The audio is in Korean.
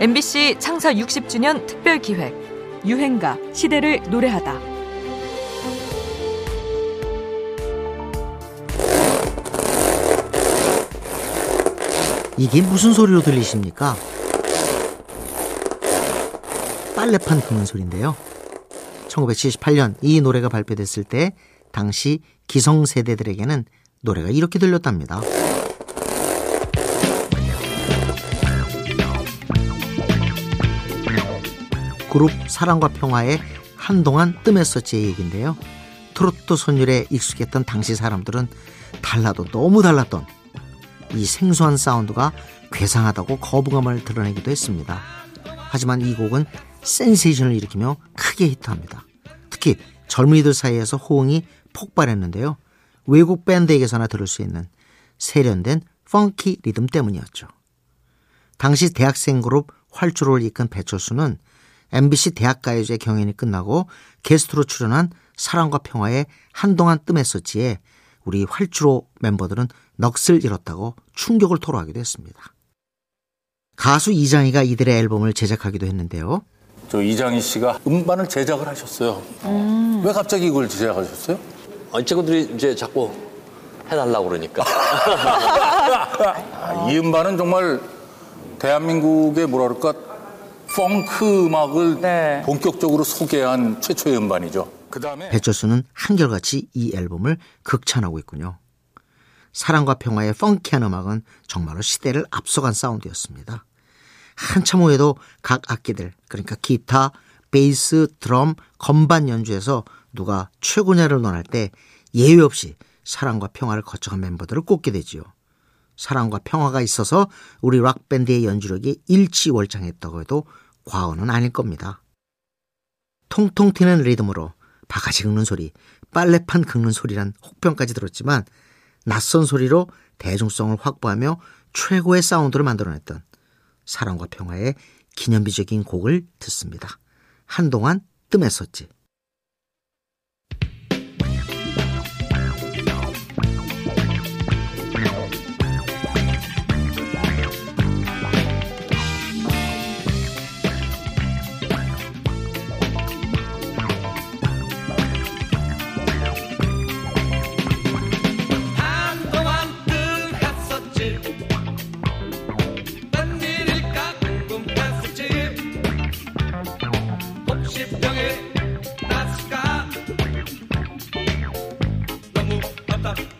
MBC 창사 60주년 특별 기획 유행가 시대를 노래하다. 이게 무슨 소리로 들리십니까? 빨래판 긁는 소리인데요. 1978년 이 노래가 발표됐을 때 당시 기성세대들에게는 노래가 이렇게 들렸답니다. 그룹 사랑과 평화에 한동안 뜸했었지의 얘기인데요. 트로트 선율에 익숙했던 당시 사람들은 달라도 너무 달랐던 이 생소한 사운드가 괴상하다고 거부감을 드러내기도 했습니다. 하지만 이 곡은 센세이션을 일으키며 크게 히트합니다. 특히 젊은이들 사이에서 호응이 폭발했는데요. 외국 밴드에게서나 들을 수 있는 세련된 펑키 리듬 때문이었죠. 당시 대학생 그룹 활주로를 이끈 배철수는 MBC 대학가요제 경연이 끝나고 게스트로 출연한 사랑과 평화에 한동안 뜸했었지에 우리 활주로 멤버들은 넋을 잃었다고 충격을 토로하기도 했습니다. 가수 이장희가 이들의 앨범을 제작하기도 했는데요. 저 이장희 씨가 음반을 제작을 하셨어요. 음. 왜 갑자기 이걸 제작하셨어요? 아니, 친구들이 이제 자꾸 해달라고 그러니까. 아, 이 음반은 정말 대한민국의 뭐라 그럴까 펑크 음악을 네. 본격적으로 소개한 최초의 음반이죠. 그다음에 배철수는 한결같이 이 앨범을 극찬하고 있군요. 사랑과 평화의 펑키한 음악은 정말로 시대를 앞서간 사운드였습니다. 한참 후에도 각 악기들, 그러니까 기타, 베이스, 드럼, 건반 연주에서 누가 최고냐를 논할 때 예외 없이 사랑과 평화를 거쳐간 멤버들을 꼽게 되지요. 사랑과 평화가 있어서 우리 락밴드의 연주력이 일치월장했다고 해도 과언은 아닐 겁니다. 통통 튀는 리듬으로 바가지 긁는 소리, 빨래판 긁는 소리란 혹평까지 들었지만 낯선 소리로 대중성을 확보하며 최고의 사운드를 만들어냈던 사랑과 평화의 기념비적인 곡을 듣습니다. 한동안 뜸했었지. Yeah.